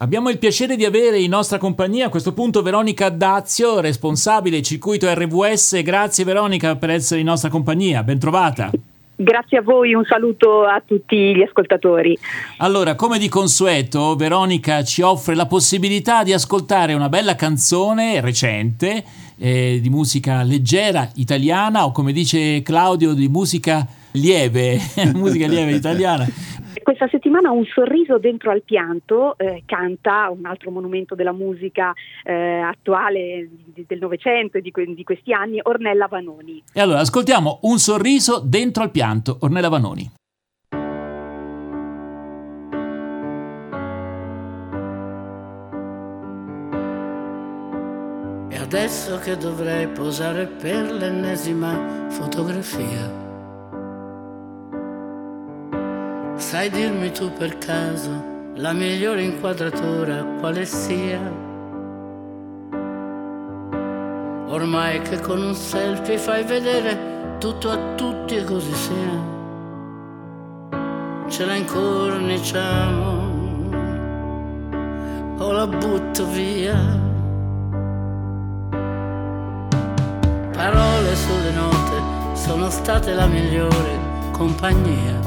Abbiamo il piacere di avere in nostra compagnia a questo punto Veronica Dazio, responsabile circuito RVS. Grazie Veronica per essere in nostra compagnia, ben trovata. Grazie a voi, un saluto a tutti gli ascoltatori. Allora, come di consueto, Veronica ci offre la possibilità di ascoltare una bella canzone recente eh, di musica leggera italiana o come dice Claudio di musica lieve, musica lieve italiana. Questa settimana Un sorriso dentro al pianto eh, canta un altro monumento della musica eh, attuale del Novecento e di, di, questi anni, Ornella Vanoni. E allora ascoltiamo Un sorriso dentro al pianto, Ornella Vanoni. Adesso che dovrei posare per l'ennesima fotografia Sai dirmi tu per caso la migliore inquadratura quale sia? Ormai che con un selfie fai vedere tutto a tutti e così sia. Ce la incorniciamo o la butto via. Sulle note sono state la migliore compagnia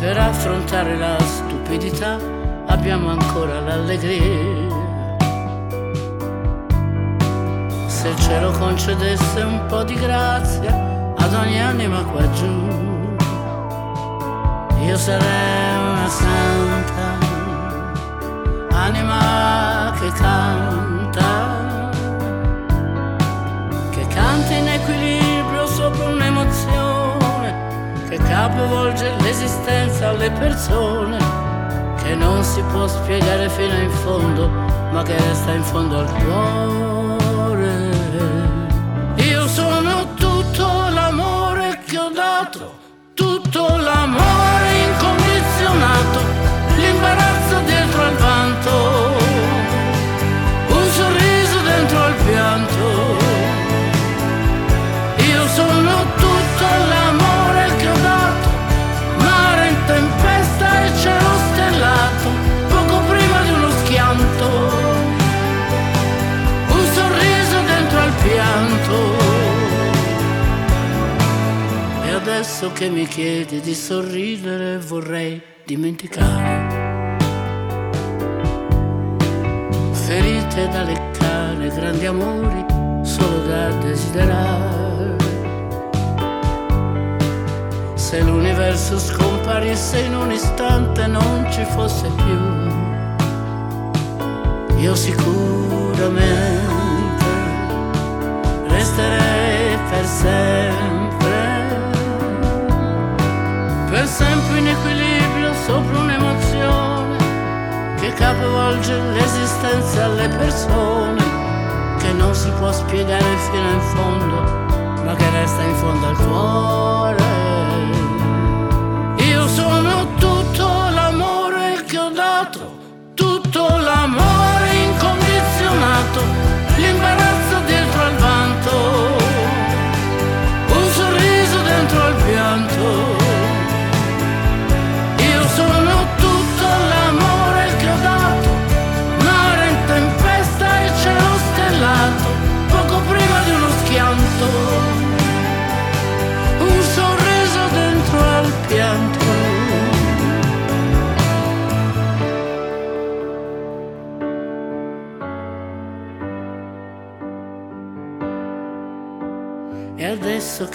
per affrontare la stupidità abbiamo ancora l'allegria. Se il cielo concedesse un po' di grazia ad ogni anima qua giù, io sarei una santa, capovolge l'esistenza alle persone, che non si può spiegare fino in fondo, ma che resta in fondo al cuore. Adesso che mi chiedi di sorridere vorrei dimenticare. Ferite da leccare, grandi amori solo da desiderare. Se l'universo scomparisse in un istante non ci fosse più, io sicuramente resterei per sempre, capovolge l'esistenza alle persone, che non si può spiegare fino in fondo, ma che resta in fondo al cuore. Sono tutto l'amore che ho dato,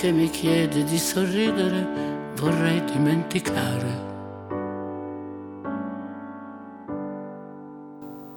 che mi chiede di sorridere vorrei dimenticare.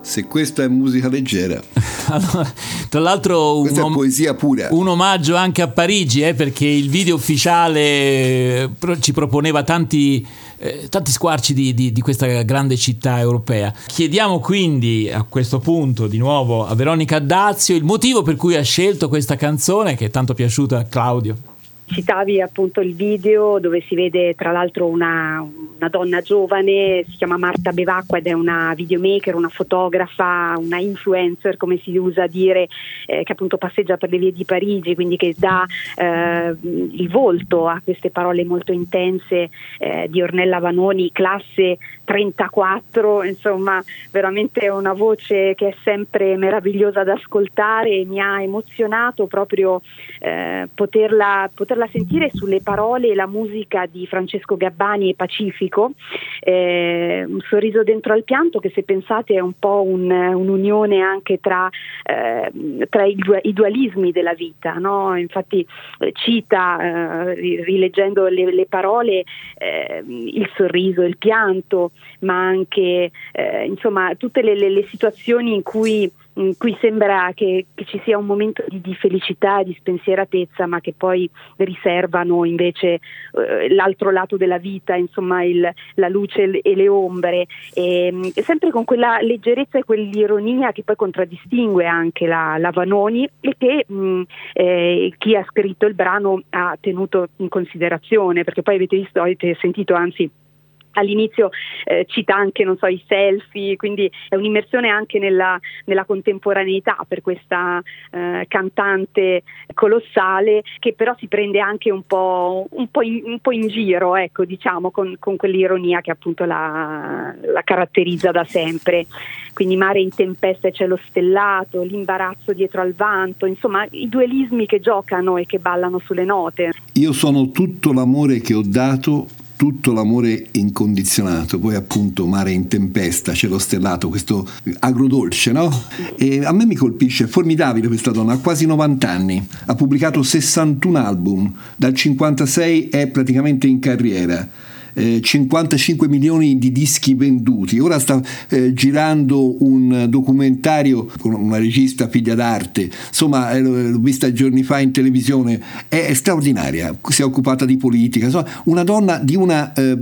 Se questa è musica leggera. allora, tra l'altro un, om- poesia pura. un omaggio anche a Parigi, eh, perché il video ufficiale eh, ci proponeva tanti eh, tanti squarci di, di, di, questa grande città europea. Chiediamo quindi a questo punto di nuovo a Veronica Dazio il motivo per cui ha scelto questa canzone che è tanto piaciuta a Claudio. Citavi appunto il video dove si vede tra l'altro una, una, donna giovane, si chiama Marta Bevacqua ed è una videomaker, una fotografa, una influencer come si usa dire, eh, che appunto passeggia per le vie di Parigi, quindi che dà eh, il volto a queste parole molto intense eh, di Ornella Vanoni, classe 34, insomma veramente una voce che è sempre meravigliosa da ascoltare e mi ha emozionato proprio eh, poterla, poterla, sentire sulle parole e la musica di Francesco Gabbani e Pacifico, eh, un sorriso dentro al pianto che se pensate è un po' un, un'unione anche tra, eh, tra i, i, dualismi della vita, no? infatti eh, cita eh, rileggendo le, le parole eh, il sorriso, il pianto, ma anche insomma tutte le, le, le situazioni in cui in cui sembra che, che, ci sia un momento di, di felicità, di spensieratezza, ma che poi riservano invece eh, l'altro lato della vita, insomma il, la luce e le ombre, e, e sempre con quella leggerezza e quell'ironia che poi contraddistingue anche la, la Vanoni e che mh, eh, chi ha scritto il brano ha tenuto in considerazione, perché poi avete visto, avete sentito anzi all'inizio eh, cita anche so, i selfie, quindi è un'immersione anche nella, nella contemporaneità per questa eh, cantante colossale che però si prende anche un po', un po, in, un po in, giro, ecco, diciamo, con, con, quell'ironia che appunto la, la, caratterizza da sempre. Quindi mare in tempesta e cielo stellato, l'imbarazzo dietro al vanto, insomma i dualismi che giocano e che ballano sulle note. Io sono tutto l'amore che ho dato tutto l'amore incondizionato, poi appunto mare in tempesta, cielo stellato, questo agrodolce, no? E a me mi colpisce, è formidabile questa donna, ha quasi 90 anni, ha pubblicato 61 album, dal 56 è praticamente in carriera eh, 55 milioni di dischi venduti. Ora sta eh, girando un documentario con una regista figlia d'arte, insomma eh, l'ho vista giorni fa in televisione, è, è straordinaria, si è occupata di politica, insomma, una donna di una, eh,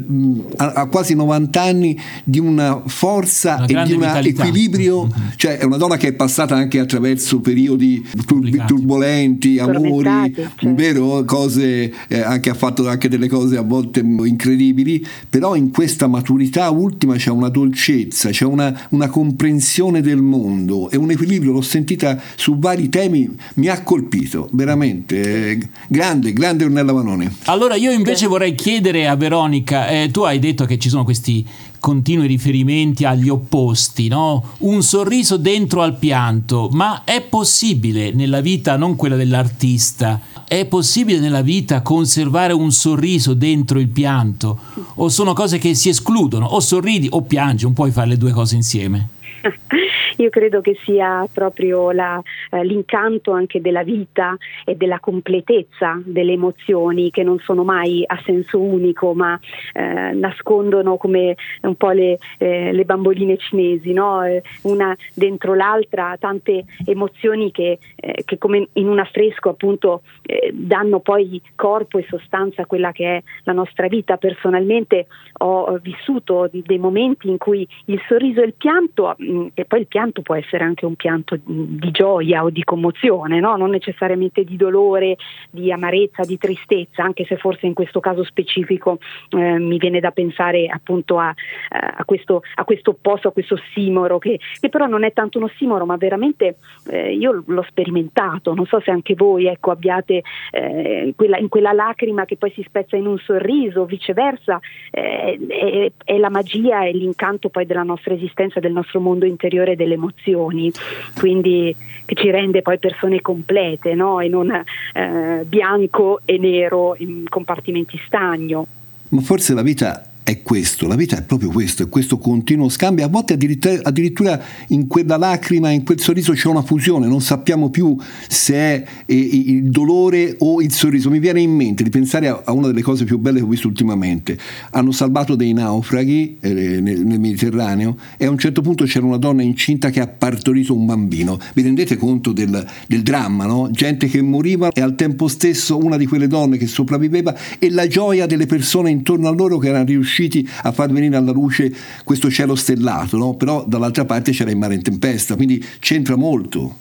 a, quasi 90 anni di una forza una e di un equilibrio, mm-hmm. cioè è una donna che è passata anche attraverso periodi tur- turbolenti, amori, certo. vero? Cose, eh, anche ha fatto anche delle cose a volte incredibili incredibili, però in questa maturità ultima c'è una dolcezza, c'è una, una comprensione del mondo e un equilibrio, l'ho sentita su vari temi, mi ha colpito, veramente, grande, grande Ornella Vanoni. Allora io invece vorrei chiedere a Veronica, eh, tu hai detto che ci sono questi continui riferimenti agli opposti, no? un sorriso dentro al pianto, ma è possibile nella vita, non quella dell'artista, è possibile nella vita conservare un sorriso dentro il pianto? O sono cose che si escludono? O sorridi o piangi, non puoi fare le due cose insieme? Io credo che sia proprio la, eh, l'incanto anche della vita e della completezza delle emozioni che non sono mai a senso unico ma eh, nascondono come un po' le, eh, le bamboline cinesi, no? Eh, una dentro l'altra, tante emozioni che, eh, che come in un affresco appunto eh, danno poi corpo e sostanza a quella che è la nostra vita. Personalmente ho vissuto dei momenti in cui il sorriso e il pianto, mm, e poi il pianto pianto può essere anche un pianto di gioia o di commozione, no? non necessariamente di dolore, di amarezza, di tristezza, anche se forse in questo caso specifico eh, mi viene da pensare appunto a, a, questo, a questo opposto, a questo ossimoro, che, che, però non è tanto un ossimoro, ma veramente eh, io l'ho sperimentato, non so se anche voi ecco, abbiate eh, quella, in quella lacrima che poi si spezza in un sorriso, viceversa, eh, è, è la magia e l'incanto poi della nostra esistenza, del nostro mondo interiore, delle emozioni, quindi che ci rende poi persone complete no? e non eh, bianco e nero in compartimenti stagno. Ma forse la vita è questo, la vita è proprio questo, è questo continuo scambio, a volte addirittura, addirittura, in quella lacrima, in quel sorriso c'è una fusione, non sappiamo più se è eh, il dolore o il sorriso. Mi viene in mente di pensare a, a, una delle cose più belle che ho visto ultimamente. Hanno salvato dei naufraghi eh, nel, nel, Mediterraneo e a un certo punto c'era una donna incinta che ha partorito un bambino. Vi rendete conto del, del dramma, no? Gente che moriva e al tempo stesso una di quelle donne che sopravviveva e la gioia delle persone intorno a loro che erano riuscite riusciti a far venire alla luce questo cielo stellato, no? però dall'altra parte c'era il mare in tempesta, quindi c'entra molto.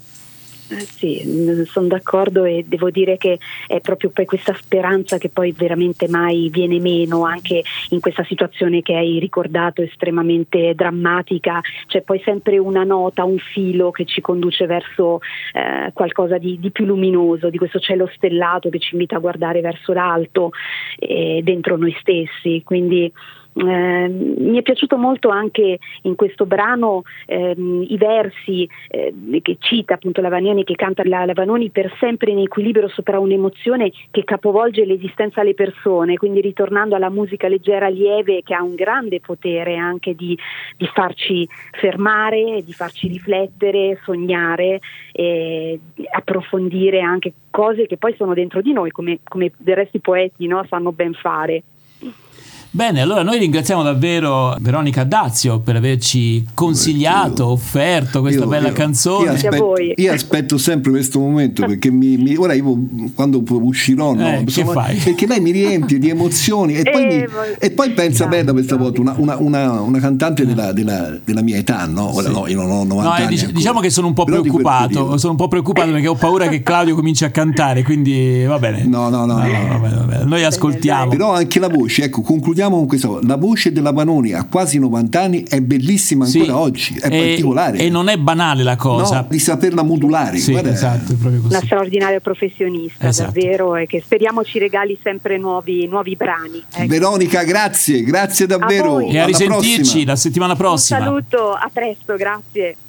Eh sì, sono d'accordo e devo dire che è proprio per questa speranza che poi veramente mai viene meno anche in questa situazione che hai ricordato estremamente drammatica, c'è poi sempre una nota, un filo che ci conduce verso eh, qualcosa di, di, più luminoso, di questo cielo stellato che ci invita a guardare verso l'alto e dentro noi stessi. Quindi eh, mi è piaciuto molto anche in questo brano ehm, i versi eh, che cita appunto Lavaniani, che canta la Lavanoni per sempre in equilibrio sopra un'emozione che capovolge l'esistenza alle persone, quindi ritornando alla musica leggera lieve che ha un grande potere anche di, di farci fermare, di farci riflettere, sognare e approfondire anche cose che poi sono dentro di noi, come, come del resto i poeti no, sanno ben fare. Bene, allora noi ringraziamo davvero Veronica Dazio per averci consigliato, offerto questa io, bella io, canzone. Io aspetto, io aspetto, sempre questo momento perché mi, mi, ora io quando uscirò, no, eh, insomma, perché lei mi riempie di emozioni e, poi, mi, eh, e poi pensa bene da questa volta una, una, una, una cantante della, della, della, mia età, no? Ora sì. no, io non ho 90 no, eh, anni. Diciamo che sono un po' Però preoccupato, sono un po' preoccupato perché ho paura che Claudio cominci a cantare, quindi va bene. No, no, no. no, no, no. Va bene, va bene. Noi ascoltiamo. Però anche la voce, ecco, concludiamo chiudiamo con questo. La voce della Vanoni a quasi 90 anni è bellissima ancora sì, oggi, è e, particolare. E non è banale la cosa. No, di saperla modulare. Sì, esatto, Una straordinaria professionista, esatto. davvero, e che speriamo ci regali sempre nuovi, nuovi brani. Ecco. Veronica, grazie, grazie davvero. A e a risentirci prossima. la settimana prossima. Un saluto, a presto, grazie.